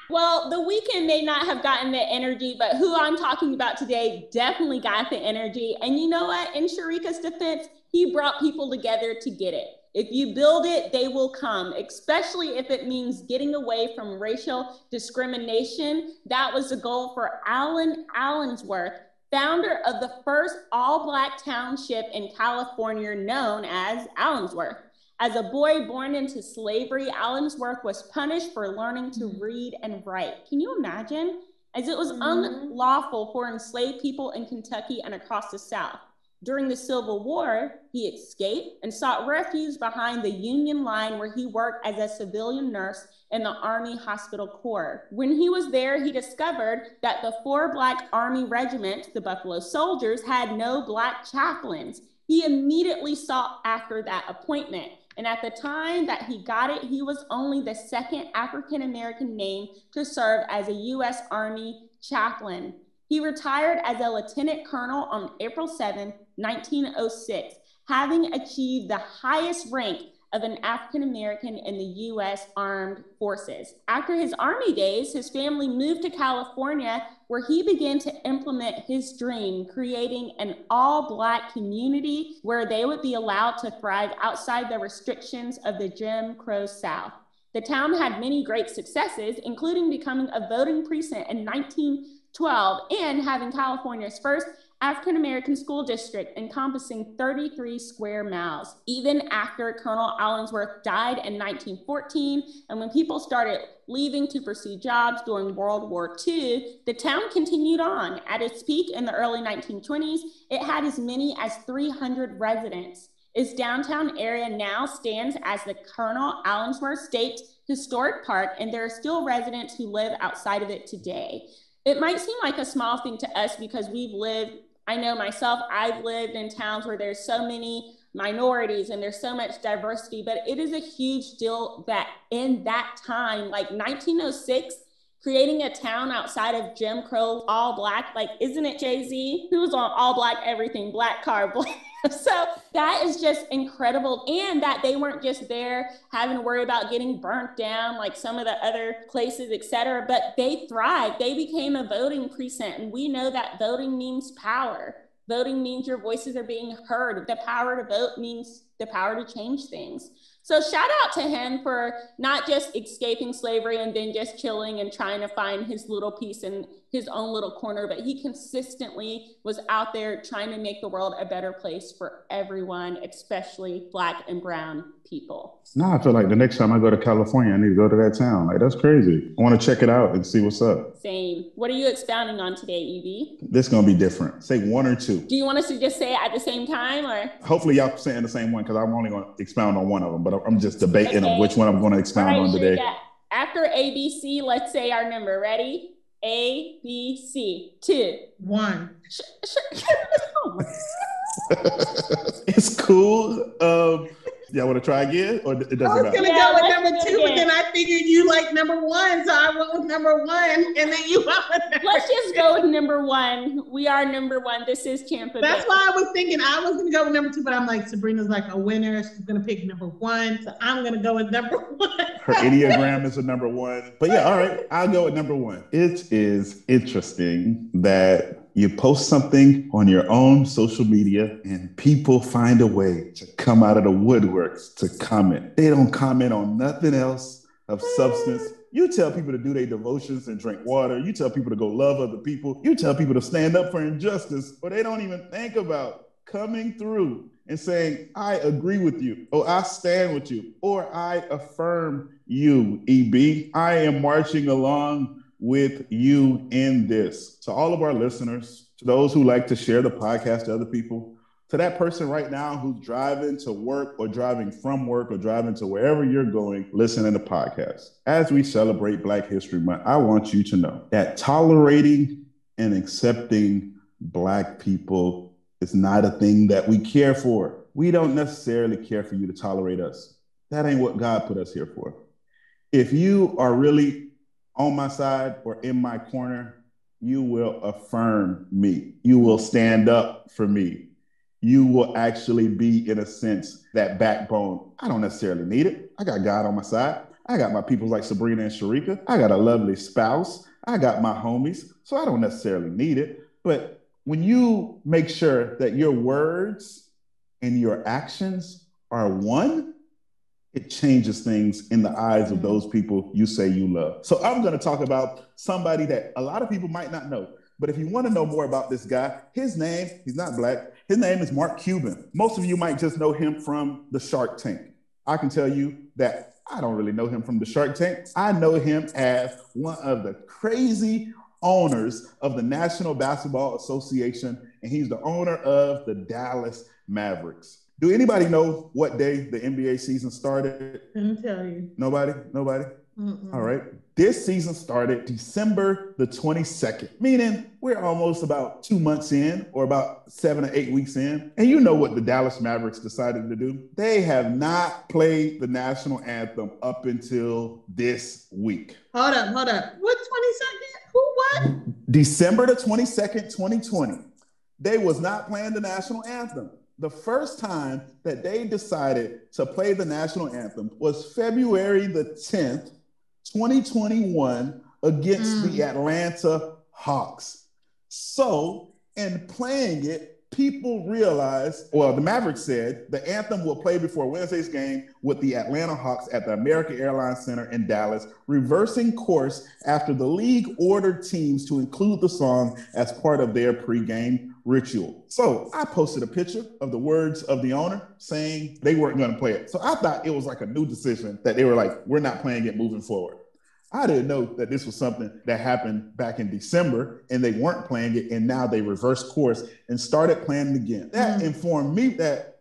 well, the Weeknd may not have gotten the energy, but who I'm talking about today definitely got the energy. And you know what? In Sharika's defense, he brought people together to get it. If you build it, they will come, especially if it means getting away from racial discrimination. That was the goal for Allen Allensworth, founder of the first all Black township in California known as Allensworth. As a boy born into slavery, Allensworth was punished for learning to mm-hmm. read and write. Can you imagine? As it was mm-hmm. unlawful for enslaved people in Kentucky and across the South. During the Civil War, he escaped and sought refuge behind the Union line where he worked as a civilian nurse in the Army Hospital Corps. When he was there, he discovered that the four Black Army regiments, the Buffalo Soldiers, had no Black chaplains. He immediately sought after that appointment. And at the time that he got it, he was only the second African American name to serve as a U.S. Army chaplain. He retired as a lieutenant colonel on April 7, 1906, having achieved the highest rank of an African American in the U.S. Armed Forces. After his Army days, his family moved to California, where he began to implement his dream, creating an all Black community where they would be allowed to thrive outside the restrictions of the Jim Crow South. The town had many great successes, including becoming a voting precinct in 1912 and having California's first African American school district encompassing 33 square miles. Even after Colonel Allensworth died in 1914, and when people started leaving to pursue jobs during World War II, the town continued on. At its peak in the early 1920s, it had as many as 300 residents. Its downtown area now stands as the Colonel Allensworth State Historic Park, and there are still residents who live outside of it today. It might seem like a small thing to us because we've lived I know myself, I've lived in towns where there's so many minorities and there's so much diversity, but it is a huge deal that in that time, like 1906, creating a town outside of Jim Crow, all black, like, isn't it Jay Z? Who's on all black everything, black car, black. so that is just incredible. And that they weren't just there having to worry about getting burnt down like some of the other places, et cetera, but they thrived. They became a voting precinct. And we know that voting means power. Voting means your voices are being heard. The power to vote means the power to change things. So shout out to him for not just escaping slavery and then just chilling and trying to find his little piece in his own little corner, but he consistently was out there trying to make the world a better place for everyone, especially black and brown people. No, I feel like the next time I go to California, I need to go to that town. Like that's crazy. I want to check it out and see what's up. Same. What are you expounding on today, EB? This gonna be different. Say one or two. Do you want us to just say it at the same time, or? Hopefully, y'all saying the same one because I'm only gonna expound on one of them, but I'm just debating okay. on which one I'm going to expound right, on today. After ABC, let's say our number. Ready? A, B, C. Two. One. it's cool. Um, Y'all want to try again, or it doesn't matter? I was gonna go with number two, but then I figured you like number one, so I went with number one, and then you went with number Let's just go with number one. We are number one. This is Tampa. That's Bay. why I was thinking I was gonna go with number two, but I'm like Sabrina's like a winner. She's gonna pick number one, so I'm gonna go with number one. Her Enneagram is a number one, but yeah, all right, I'll go with number one. It is interesting that you post something on your own social media and people find a way to come out of the woodworks to comment. They don't comment on nothing else of substance. You tell people to do their devotions and drink water. You tell people to go love other people. You tell people to stand up for injustice, but they don't even think about coming through and saying, I agree with you, or I stand with you, or I affirm you, EB. I am marching along with you in this. To all of our listeners, to those who like to share the podcast to other people, to that person right now who's driving to work or driving from work or driving to wherever you're going, listening to the podcast. As we celebrate Black History Month, I want you to know that tolerating and accepting Black people is not a thing that we care for. We don't necessarily care for you to tolerate us. That ain't what God put us here for. If you are really on my side or in my corner, you will affirm me. You will stand up for me you will actually be, in a sense, that backbone. I don't necessarily need it. I got God on my side. I got my people like Sabrina and Sharika. I got a lovely spouse. I got my homies. So I don't necessarily need it. But when you make sure that your words and your actions are one, it changes things in the eyes of mm-hmm. those people you say you love. So I'm going to talk about somebody that a lot of people might not know. But if you want to know more about this guy, his name, he's not black, his name is Mark Cuban. Most of you might just know him from the Shark Tank. I can tell you that I don't really know him from the Shark Tank. I know him as one of the crazy owners of the National Basketball Association, and he's the owner of the Dallas Mavericks. Do anybody know what day the NBA season started? Let me tell you. Nobody? Nobody? Mm-mm. All right. This season started December the 22nd, meaning we're almost about two months in or about seven or eight weeks in. And you know what the Dallas Mavericks decided to do? They have not played the national anthem up until this week. Hold up, hold up. What 22nd? Who what? December the 22nd, 2020. They was not playing the national anthem. The first time that they decided to play the national anthem was February the 10th, 2021 against mm. the Atlanta Hawks. So, in playing it, people realized, well, the Mavericks said the anthem will play before Wednesday's game with the Atlanta Hawks at the American Airlines Center in Dallas, reversing course after the league ordered teams to include the song as part of their pregame ritual. So I posted a picture of the words of the owner saying they weren't going to play it. So I thought it was like a new decision that they were like, we're not playing it moving forward. I didn't know that this was something that happened back in December and they weren't playing it. And now they reversed course and started playing it again. That mm informed me that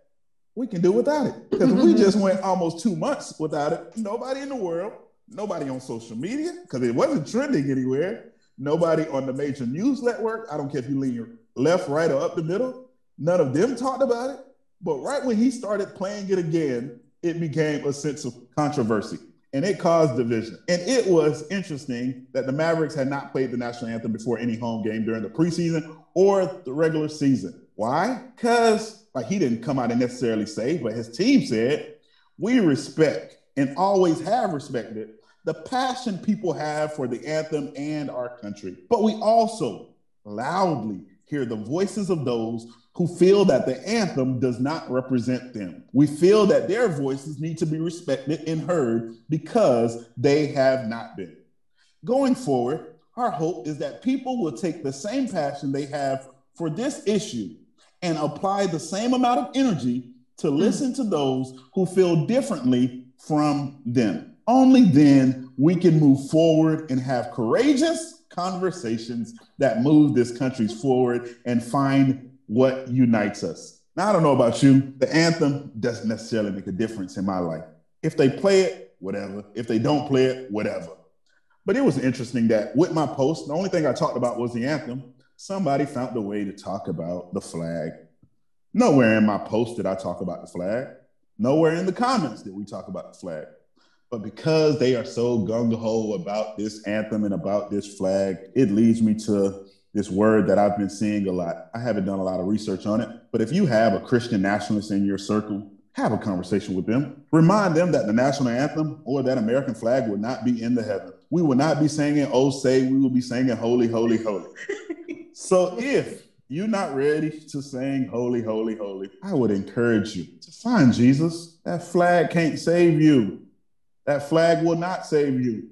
we can do without it. Because we just went almost two months without it. Nobody in the world, nobody on social media, because it wasn't trending anywhere. Nobody on the major news network. I don't care if you lean left, right, or up the middle. None of them talked about it. But right when he started playing it again, it became a sense of controversy and it caused division. And it was interesting that the Mavericks had not played the national anthem before any home game during the preseason or the regular season. Why? Because, like, he didn't come out and necessarily say, but his team said, we respect and always have respected the passion people have for the anthem and our country. But we also loudly hear the voices of those who feel that the anthem does not represent them. We feel that their voices need to be respected and heard because they have not been. Going forward, our hope is that people will take the same passion they have for this issue and apply the same amount of energy to hmm. listen to those who feel differently from them. Only then we can move forward and have courageous conversations that move this country forward and find what unites us. Now, I don't know about you, the anthem doesn't necessarily make a difference in my life. If they play it, whatever. If they don't play it, whatever. But it was interesting that with my post, the only thing I talked about was the anthem. Somebody found a way to talk about the flag. Nowhere in my post did I talk about the flag. Nowhere in the comments did we talk about the flag. But because they are so gung ho about this anthem and about this flag, it leads me to this word that I've been seeing a lot. I haven't done a lot of research on it, but if you have a Christian nationalist in your circle, have a conversation with them. Remind them that the national anthem or that American flag will not be in the heaven. We will not be singing, oh, say, we will be singing, holy, holy, holy. so if you're not ready to sing holy, holy, holy, I would encourage you to find Jesus. That flag can't save you. That flag will not save you.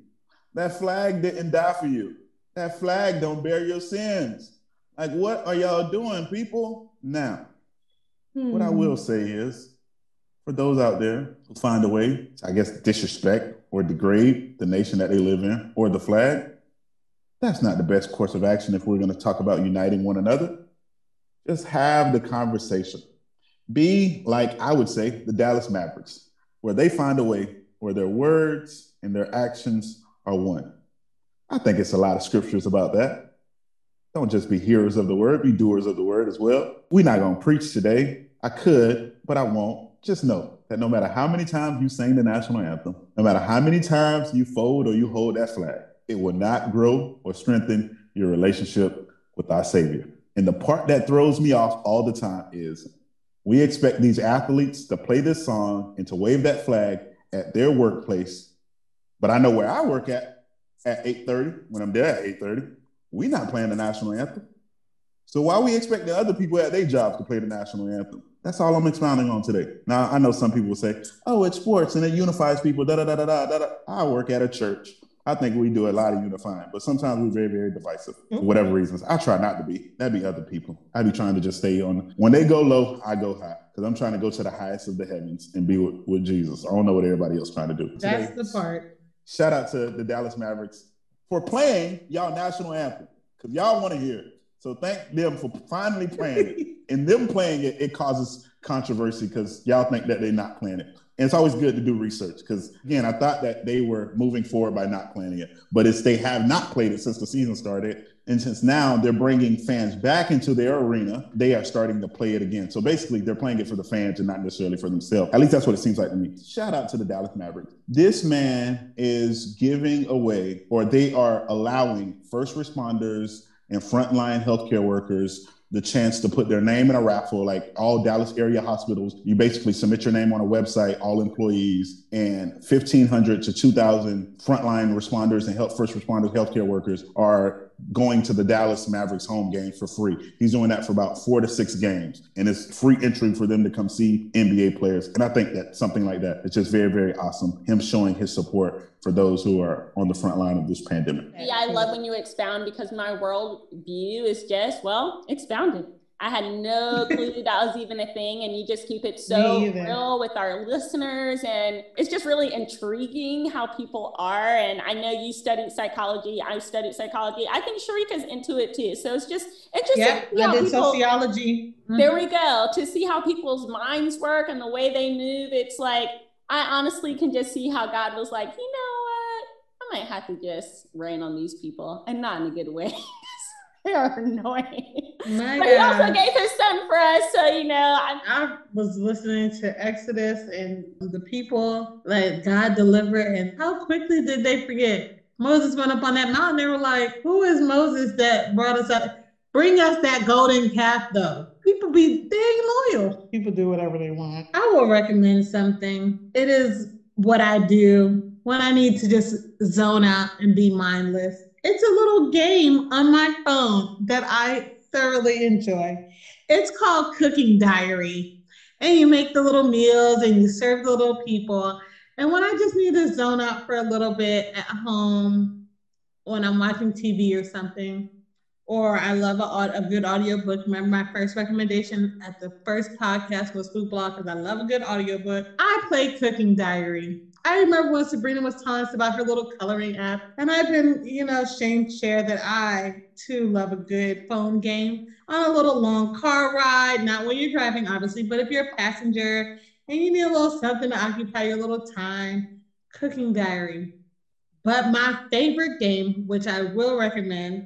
That flag didn't die for you. That flag don't bear your sins. Like, what are y'all doing, people? Now, Hmm. What I will say is, for those out there who find a way to, I guess, disrespect or degrade the nation that they live in or the flag, that's not the best course of action if we're going to talk about uniting one another. Just have the conversation. Be like, I would say, the Dallas Mavericks, where they find a way where their words and their actions are one. I think it's a lot of scriptures about that. Don't just be hearers of the word, be doers of the word as well. We're not going to preach today. I could, but I won't. Just know that no matter how many times you sing the national anthem, no matter how many times you fold or you hold that flag, it will not grow or strengthen your relationship with our Savior. And the part that throws me off all the time is we expect these athletes to play this song and to wave that flag at their workplace. But I know where I work at at 8:30 when I'm there at 8:30. We're not playing the national anthem. So why we expecting other people at their jobs to play the national anthem? That's all I'm expounding on today. Now I know some people will say, "Oh, it's sports and it unifies people." Da da da da da da. I work at a church. I think we do a lot of unifying, but sometimes we're very, very divisive for mm-hmm. whatever reasons. I try not to be. That'd be other people. I'd be trying to just stay on. When they go low, I go high because I'm trying to go to the highest of the heavens and be with, with Jesus. I don't know what everybody else trying to do. That's Today, the part. Shout out to the Dallas Mavericks for playing y'all national anthem because y'all want to hear it. So thank them for finally playing it. And them playing it, it causes controversy because y'all think that they're not playing it. And it's always good to do research because, again, I thought that they were moving forward by not playing it, but it's they have not played it since the season started. And since now they're bringing fans back into their arena, they are starting to play it again. So basically, they're playing it for the fans and not necessarily for themselves. At least that's what it seems like to me. Shout out to the Dallas Mavericks. This man is giving away, or they are allowing first responders and frontline healthcare workers the chance to put their name in a raffle, like all Dallas area hospitals. You basically submit your name on a website, all employees, and 1,500 to 2,000 frontline responders and health, first responders, healthcare workers are going to the Dallas Mavericks home game for free. He's doing that for about four to six games, and it's free entry for them to come see NBA players. And I think that something like that is just very, very awesome. Him showing his support for those who are on the front line of this pandemic. Yeah, I love when you expound because my world view is just, well, expounded. I had no clue that was even a thing. And you just keep it so real with our listeners. And it's just really intriguing how people are. And I know you studied psychology. I studied psychology. I think Sharika's into it too. So it's just interesting. Yeah, I did people, sociology. Mm-hmm. There we go. To see how people's minds work and the way they move. It's like, I honestly can just see how God was like, you know what? I might have to just rain on these people and not in a good way. they are annoying. My but God. he also gave his son for us, so you know. I, I was listening to Exodus and the people like God delivered, and how quickly did they forget? Moses went up on that mountain. They were like, "Who is Moses that brought us up? Bring us that golden calf, though." People be dang loyal. People do whatever they want. I will recommend something. It is what I do when I need to just zone out and be mindless. It's a little game on my phone that I thoroughly enjoy. It's called Cooking Diary. And you make the little meals and you serve the little people. And when I just need to zone out for a little bit at home, when I'm watching TV or something, or I love a, a good audiobook. Remember my first recommendation at the first podcast was Food Blog because I love a good audiobook. I play Cooking Diary. I remember when Sabrina was telling us about her little coloring app, and I've been, you know, ashamed to share that I too love a good phone game on a little long car ride, not when you're driving, obviously, but if you're a passenger and you need a little something to occupy your little time, cooking diary. But my favorite game, which I will recommend,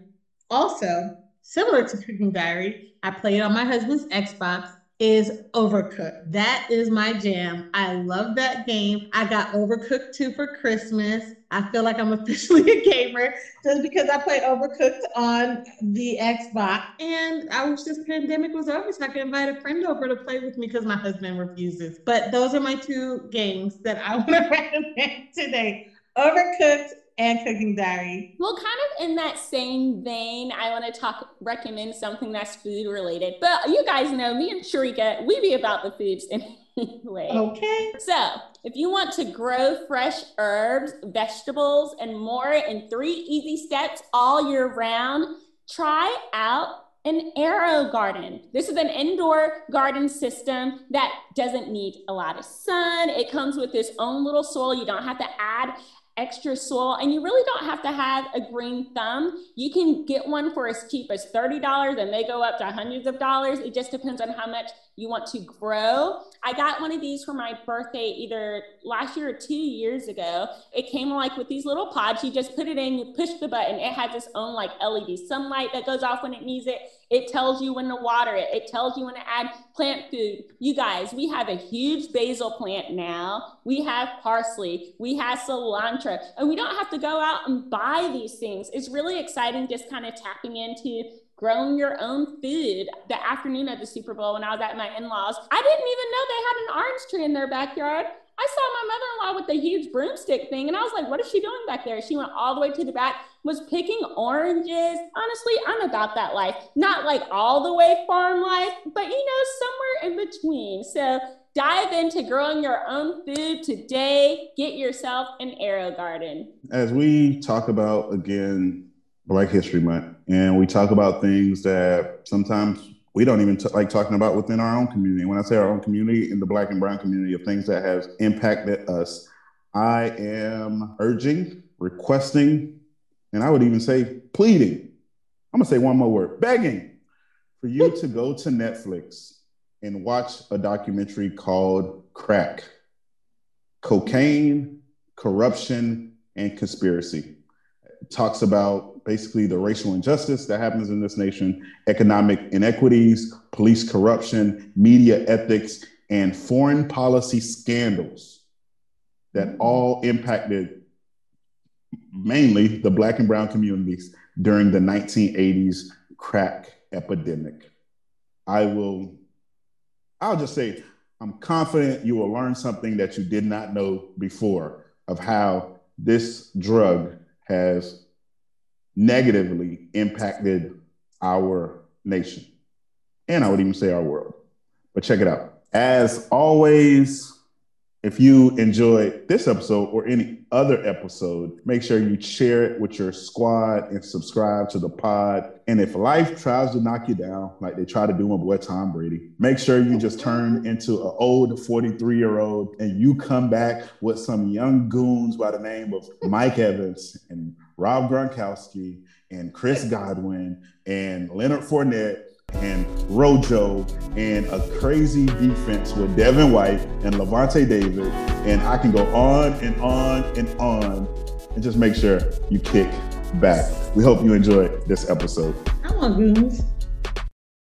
also similar to cooking diary, I play it on my husband's Xbox is Overcooked. That is my jam. I love that game. I got Overcooked 2 for Christmas. I feel like I'm officially a gamer just because I played Overcooked on the Xbox. And I wish this pandemic was over so I could invite a friend over to play with me because my husband refuses. But those are my two games that I want to recommend today. Overcooked and cooking diary. Well, kind of in that same vein, I want to talk, recommend something that's food related. But you guys know me and Sharika, we be about the foods anyway. Okay. So if you want to grow fresh herbs, vegetables, and more in three easy steps all year round, try out an AeroGarden. This is an indoor garden system that doesn't need a lot of sun. It comes with its own little soil. You don't have to add extra soil and you really don't have to have a green thumb. You can get one for as cheap as $30 and they go up to hundreds of dollars. It just depends on how much you want to grow. I got one of these for my birthday either last year or two years ago. It came like with these little pods. You just put it in, you push the button. It has its own like LED sunlight that goes off when it needs it. It tells you when to water it. It tells you when to add plant food. You guys, we have a huge basil plant now. We have parsley. We have cilantro. And we don't have to go out and buy these things. It's really exciting just kind of tapping into growing your own food the afternoon of the Super Bowl when I was at my in laws. I didn't even know they had an orange tree in their backyard. I saw my mother in law with the huge broomstick thing, and I was like, what is she doing back there? She went all the way to the back, was picking oranges. Honestly, I'm about that life. Not like all the way farm life, but you know, somewhere in between. So dive into growing your own food today. Get yourself an AeroGarden. As we talk about again, Black History Month, and we talk about things that sometimes we don't even t- like talking about within our own community. When I say our own community, in the Black and Brown community, of things that has impacted us, I am urging, requesting, and I would even say pleading. I'm gonna say one more word: begging for you to go to Netflix and watch a documentary called Crack: Cocaine, Corruption, and Conspiracy. It talks about basically the racial injustice that happens in this nation, economic inequities, police corruption, media ethics, and foreign policy scandals that all impacted mainly the Black and Brown communities during the 1980s crack epidemic. I will, I'll just say, I'm confident you will learn something that you did not know before of how this drug has negatively impacted our nation. And I would even say our world. But check it out. As always, if you enjoyed this episode or any other episode, make sure you share it with your squad and subscribe to the pod. And if life tries to knock you down, like they try to do my boy Tom Brady, make sure you just turn into an old 43 year old and you come back with some young goons by the name of Mike Evans and Rob Gronkowski and Chris Godwin and Leonard Fournette and Rojo and a crazy defense with Devin White and Lavonte David. And I can go on and on and on and just make sure you kick back. We hope you enjoyed this episode. I want goons.